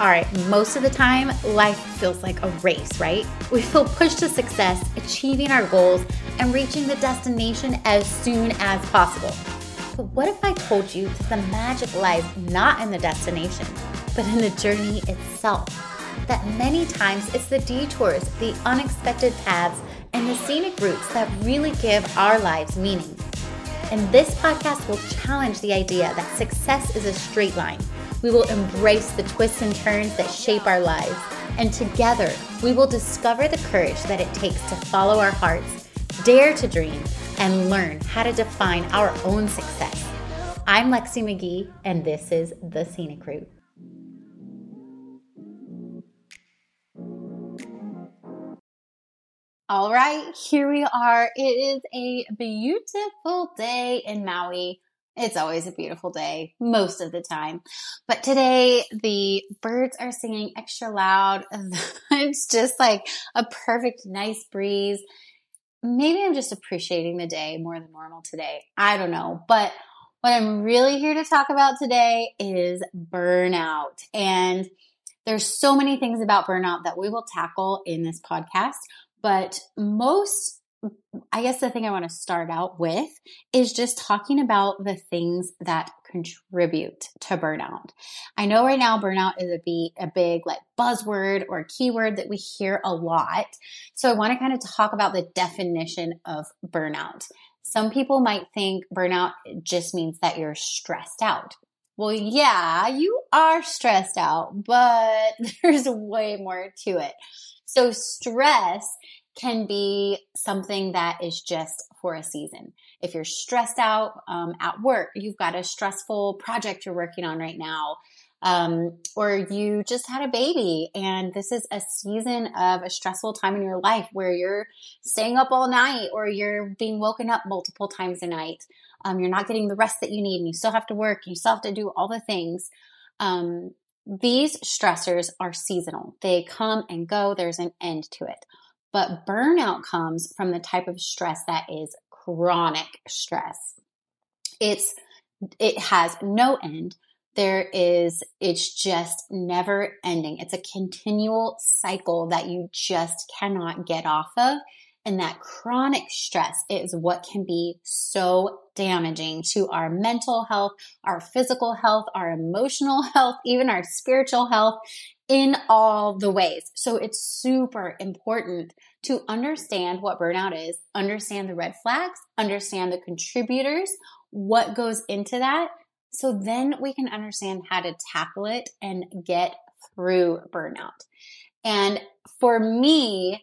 All right, most of the time, life feels like a race, right? We feel pushed to success, achieving our goals, and reaching the destination as soon as possible. But what if I told you that the magic lies not in the destination, but in the journey itself? That many times it's the detours, the unexpected paths, and the scenic routes that really give our lives meaning. And this podcast will challenge the idea that success is a straight line we will embrace the twists and turns that shape our lives. And together, we will discover the courage that it takes to follow our hearts, dare to dream, and learn how to define our own success. I'm Lexi McGee, and this is The Scenic Route. All right, here we are. It is a beautiful day in Maui. It's always a beautiful day, most of the time. But today, the birds are singing extra loud. it's just like a perfect, nice breeze. Maybe I'm just appreciating the day more than normal today. I don't know. But what I'm really here to talk about today is burnout. And there's so many things about burnout that we will tackle in this podcast. But most I guess the thing I want to start out with is just talking about the things that contribute to burnout. I know right now burnout is a big, a big like buzzword or keyword that we hear a lot. So I want to kind of talk about the definition of burnout. Some people might think burnout just means that you're stressed out. Well, yeah, you are stressed out, but there's way more to it. So stress can be something that is just for a season. If you're stressed out um, at work, you've got a stressful project you're working on right now, um, or you just had a baby and this is a season of a stressful time in your life where you're staying up all night or you're being woken up multiple times a night. Um, you're not getting the rest that you need and you still have to work, you still have to do all the things. Um, these stressors are seasonal. They come and go. There's an end to it. But burnout comes from the type of stress that is chronic stress. It's, it has no end. There is, it's just never ending. It's a continual cycle that you just cannot get off of. And that chronic stress is what can be so damaging to our mental health, our physical health, our emotional health, even our spiritual health in all the ways. So it's super important to understand what burnout is, understand the red flags, understand the contributors, what goes into that. So then we can understand how to tackle it and get through burnout. And for me,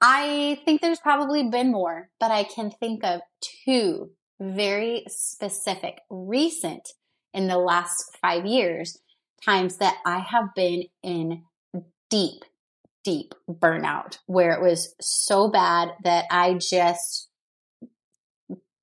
I think there's probably been more, but I can think of two very specific, recent in the last five years times that I have been in deep, deep burnout where it was so bad that I just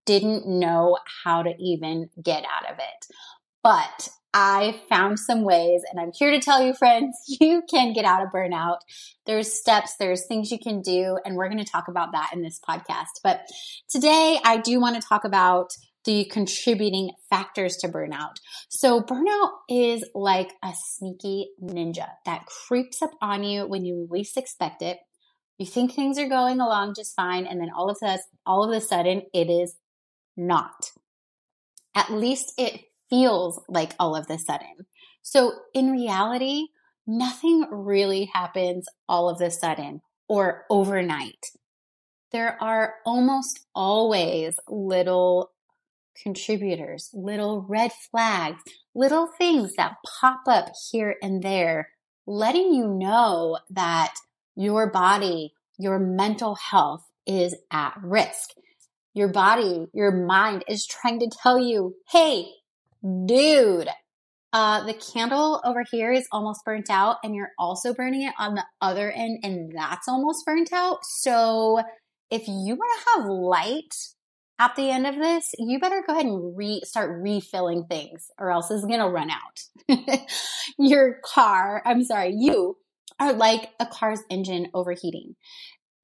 didn't know how to even get out of it. But I found some ways, and I'm here to tell you, friends, you can get out of burnout. There's steps, there's things you can do, and we're going to talk about that in this podcast. But today, I do want to talk about the contributing factors to burnout. So, burnout is like a sneaky ninja that creeps up on you when you least expect it. You think things are going along just fine, and then all of a all of a sudden, it is not. At least it feels like all of the sudden. So, in reality, nothing really happens all of the sudden or overnight. There are almost always little contributors, little red flags, little things that pop up here and there, letting you know that your body, your mental health is at risk. Your body, your mind is trying to tell you, hey, dude, uh, the candle over here is almost burnt out, and you're also burning it on the other end, and that's almost burnt out. So, if you want to have light at the end of this, you better go ahead and re- start refilling things or else it's to run out. Your car, I'm sorry, you are like a car's engine overheating.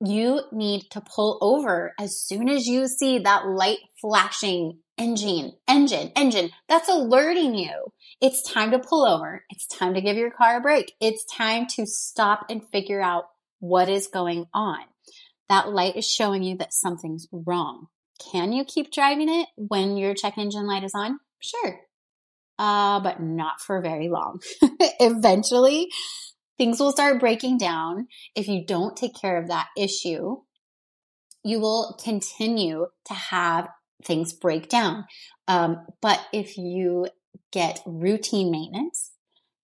You need to pull over as soon as you see that light flashing engine, engine, engine. That's alerting you. It's time to pull over. It's time to give your car a break. It's time to stop and figure out what is going on. That light is showing you that something's wrong. Can you keep driving it when your check engine light is on? Sure. Uh, but not for very long. Eventually, things will start breaking down. If you don't take care of that issue, you will continue to have things break down. Um, but if you get routine maintenance,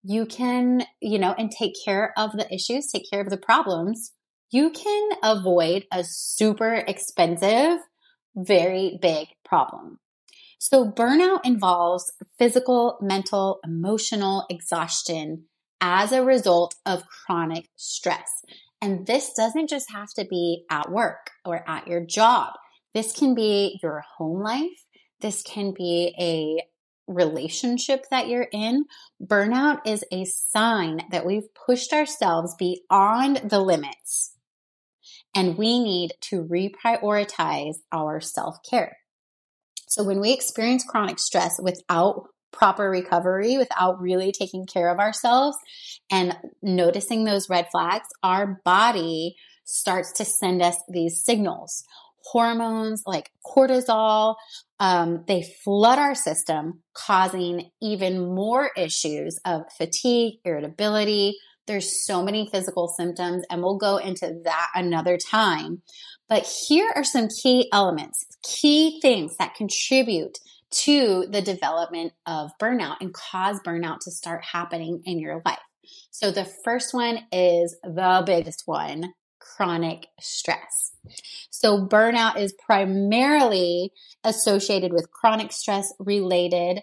you can, you know, and take care of the issues, take care of the problems, you can avoid a super expensive, very big problem. So burnout involves physical, mental, emotional exhaustion as a result of chronic stress. And this doesn't just have to be at work or at your job. This can be your home life. This can be a relationship that you're in. Burnout is a sign that we've pushed ourselves beyond the limits and we need to reprioritize our self care. So when we experience chronic stress without proper recovery, without really taking care of ourselves and noticing those red flags, our body starts to send us these signals. Hormones like cortisol, um, they flood our system, causing even more issues of fatigue, irritability. There's so many physical symptoms, and we'll go into that another time. But here are some key elements, key things that contribute to the development of burnout and cause burnout to start happening in your life. So the first one is the biggest one, chronic stress. So burnout is primarily associated with chronic stress related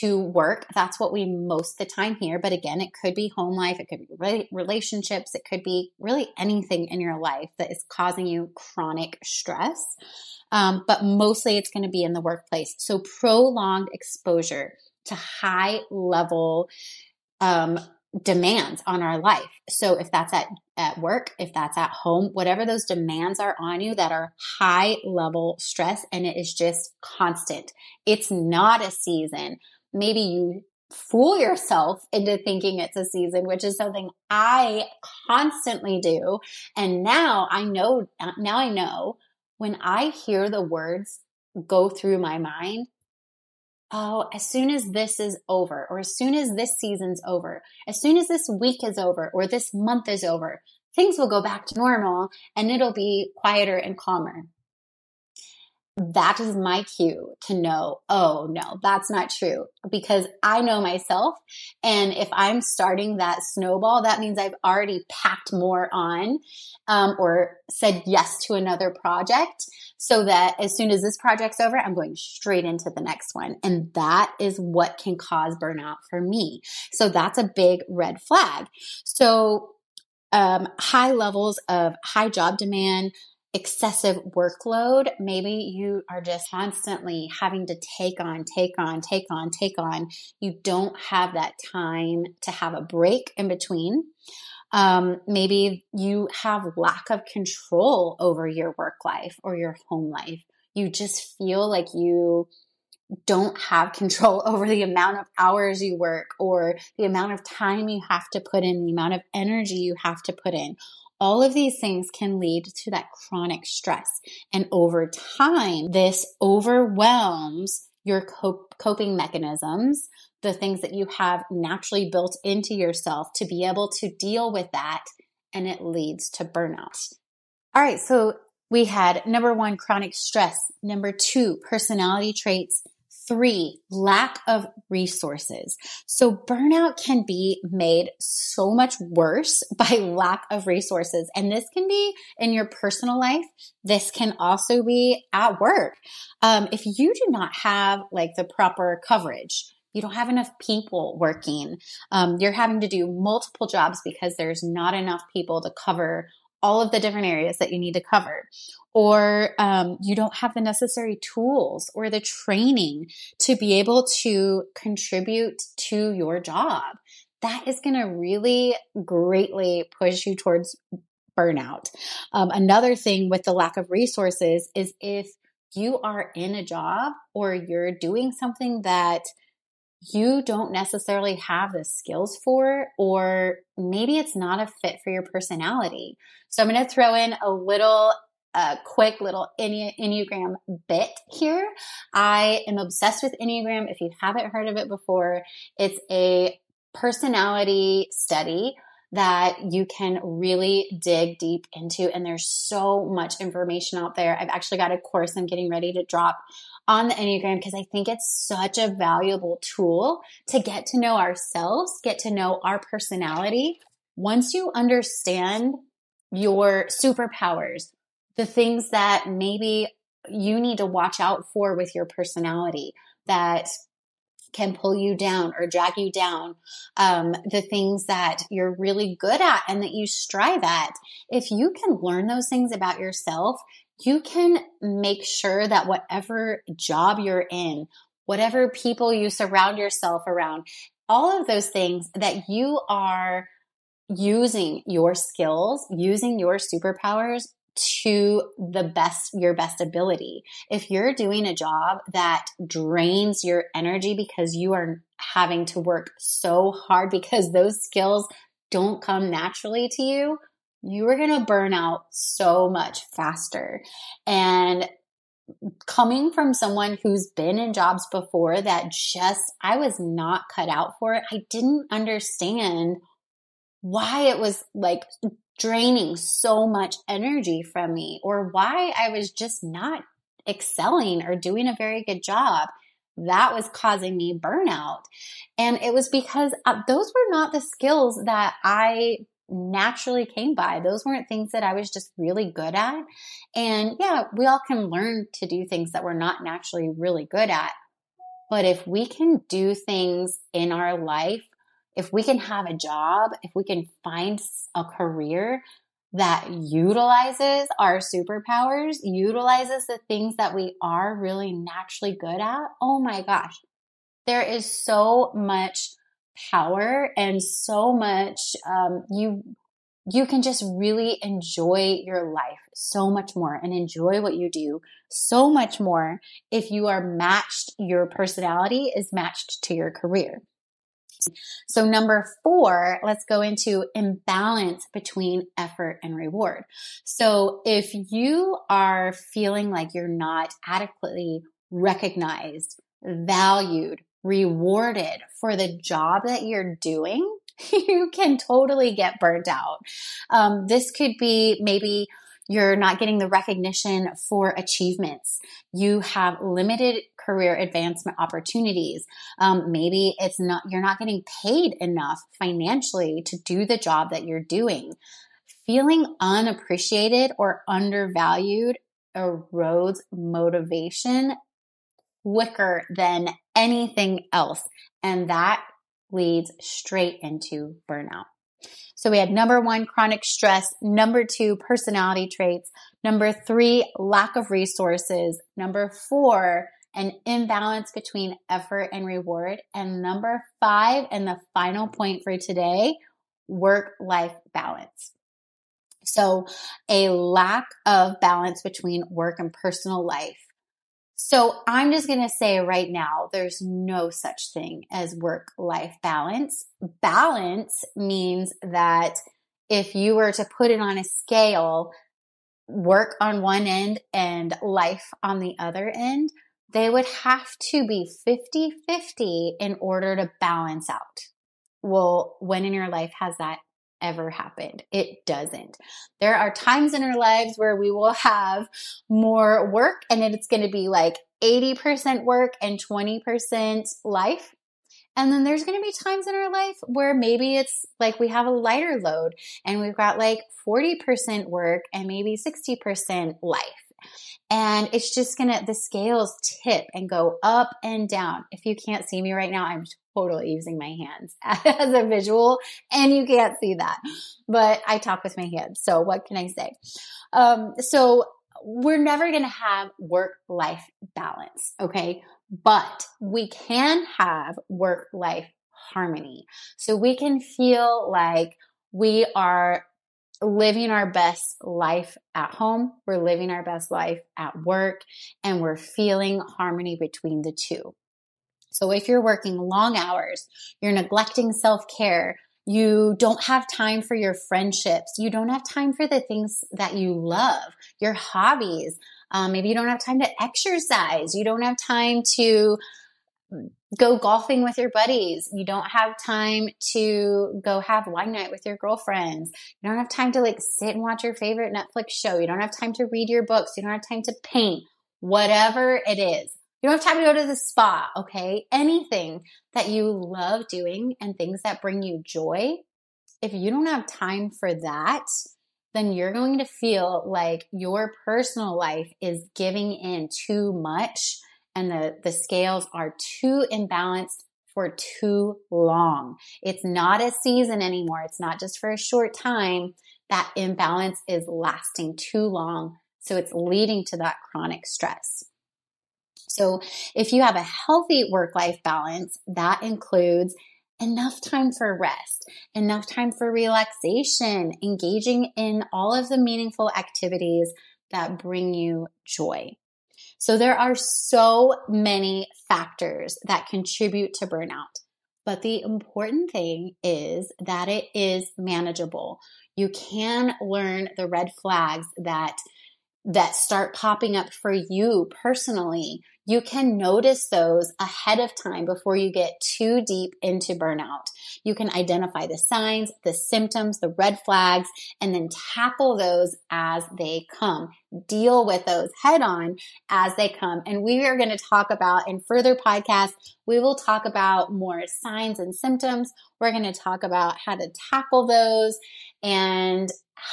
to work. That's what we most the time hear. But again, it could be home life, it could be relationships, it could be really anything in your life that is causing you chronic stress. Um, but mostly it's going to be in the workplace. So prolonged exposure to high level um, demands on our life. So if that's at, at work, if that's at home, whatever those demands are on you that are high level stress and it is just constant. It's not a season maybe you fool yourself into thinking it's a season, which is something I constantly do. And now I know, now I know when I hear the words go through my mind, oh, as soon as this is over, or as soon as this season's over, as soon as this week is over, or this month is over, things will go back to normal and it'll be quieter and calmer that is my cue to know, oh no, that's not true because I know myself. And if I'm starting that snowball, that means I've already packed more on, um, or said yes to another project so that as soon as this project's over, I'm going straight into the next one. And that is what can cause burnout for me. So that's a big red flag. So, um, high levels of high job demand, excessive workload. Maybe you are just constantly having to take on, take on, take on, take on. You don't have that time to have a break in between. Um, maybe you have lack of control over your work life or your home life. You just feel like you don't have control over the amount of hours you work or the amount of time you have to put in, the amount of energy you have to put in, all of these things can lead to that chronic stress. And over time, this overwhelms your coping mechanisms, the things that you have naturally built into yourself to be able to deal with that. And it leads to burnout. All right. So we had number one, chronic stress. Number two, personality traits Three, lack of resources. So burnout can be made so much worse by lack of resources. And this can be in your personal life. This can also be at work. Um, if you do not have like the proper coverage, you don't have enough people working. Um, you're having to do multiple jobs because there's not enough people to cover all of the different areas that you need to cover or um, you don't have the necessary tools or the training to be able to contribute to your job, that is going to really greatly push you towards burnout. Um, another thing with the lack of resources is if you are in a job or you're doing something that you don't necessarily have the skills for, or maybe it's not a fit for your personality. So I'm going to throw in a little a quick little Enneagram bit here. I am obsessed with Enneagram. If you haven't heard of it before, it's a personality study that you can really dig deep into. And there's so much information out there. I've actually got a course I'm getting ready to drop on the Enneagram because I think it's such a valuable tool to get to know ourselves, get to know our personality. Once you understand your superpowers, the things that maybe you need to watch out for with your personality that can pull you down or drag you down, um, the things that you're really good at and that you strive at. If you can learn those things about yourself, you can make sure that whatever job you're in, whatever people you surround yourself around, all of those things that you are using your skills, using your superpowers to the best, your best ability. If you're doing a job that drains your energy because you are having to work so hard because those skills don't come naturally to you, you are going to burn out so much faster. And coming from someone who's been in jobs before that just, I was not cut out for it. I didn't understand why it was like draining so much energy from me or why I was just not excelling or doing a very good job. That was causing me burnout. And it was because uh, those were not the skills that I naturally came by. Those weren't things that I was just really good at. And yeah, we all can learn to do things that we're not naturally really good at. But if we can do things in our life if we can have a job, if we can find a career that utilizes our superpowers, utilizes the things that we are really naturally good at, oh my gosh, there is so much power and so much um, you you can just really enjoy your life so much more and enjoy what you do so much more if you are matched your personality is matched to your career so number four, let's go into imbalance between effort and reward. So if you are feeling like you're not adequately recognized, valued, rewarded for the job that you're doing, you can totally get burnt out. Um, this could be maybe you're not getting the recognition for achievements. You have limited career advancement opportunities. Um, maybe it's not, you're not getting paid enough financially to do the job that you're doing. Feeling unappreciated or undervalued erodes motivation quicker than anything else. And that leads straight into burnout. So we had number one, chronic stress. Number two, personality traits. Number three, lack of resources. Number four, an imbalance between effort and reward. And number five, and the final point for today, work life balance. So a lack of balance between work and personal life so I'm just going to say right now, there's no such thing as work life balance. Balance means that if you were to put it on a scale, work on one end and life on the other end, they would have to be 50 50 in order to balance out. Well, when in your life has that ever happened. It doesn't. There are times in our lives where we will have more work and it's going to be like 80% work and 20% life. And then there's going to be times in our life where maybe it's like we have a lighter load and we've got like 40% work and maybe 60% life. And it's just gonna, the scales tip and go up and down. If you can't see me right now, I'm totally using my hands as a visual and you can't see that, but I talk with my hands. So what can I say? Um, so we're never going to have work life balance. Okay. But we can have work life harmony. So we can feel like we are living our best life at home, we're living our best life at work, and we're feeling harmony between the two. So if you're working long hours, you're neglecting self care, you don't have time for your friendships, you don't have time for the things that you love, your hobbies. Um, maybe you don't have time to exercise, you don't have time to Mm. go golfing with your buddies. You don't have time to go have wine night with your girlfriends. You don't have time to like sit and watch your favorite Netflix show. You don't have time to read your books. You don't have time to paint, whatever it is. You don't have time to go to the spa, okay? Anything that you love doing and things that bring you joy. If you don't have time for that, then you're going to feel like your personal life is giving in too much and the, the scales are too imbalanced for too long. It's not a season anymore. It's not just for a short time. That imbalance is lasting too long. So it's leading to that chronic stress. So if you have a healthy work life balance, that includes enough time for rest, enough time for relaxation, engaging in all of the meaningful activities that bring you joy. So there are so many factors that contribute to burnout. But the important thing is that it is manageable. You can learn the red flags that that start popping up for you personally you can notice those ahead of time before you get too deep into burnout. You can identify the signs, the symptoms, the red flags, and then tackle those as they come. Deal with those head on as they come. And we are going to talk about in further podcasts, we will talk about more signs and symptoms. We're going to talk about how to tackle those and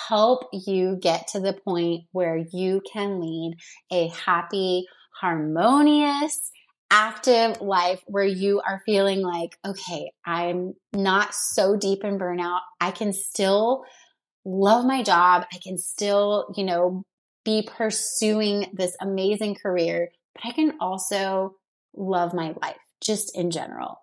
help you get to the point where you can lead a happy, harmonious, active life where you are feeling like, okay, I'm not so deep in burnout. I can still love my job. I can still, you know, be pursuing this amazing career, but I can also love my life just in general.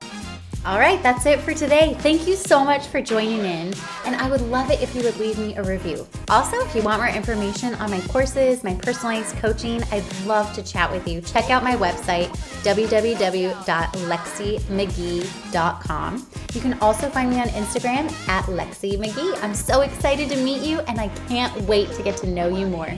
All right, that's it for today. Thank you so much for joining in, and I would love it if you would leave me a review. Also, if you want more information on my courses, my personalized coaching, I'd love to chat with you. Check out my website, www.leximcgee.com. You can also find me on Instagram at Lexi McGee. I'm so excited to meet you, and I can't wait to get to know you more.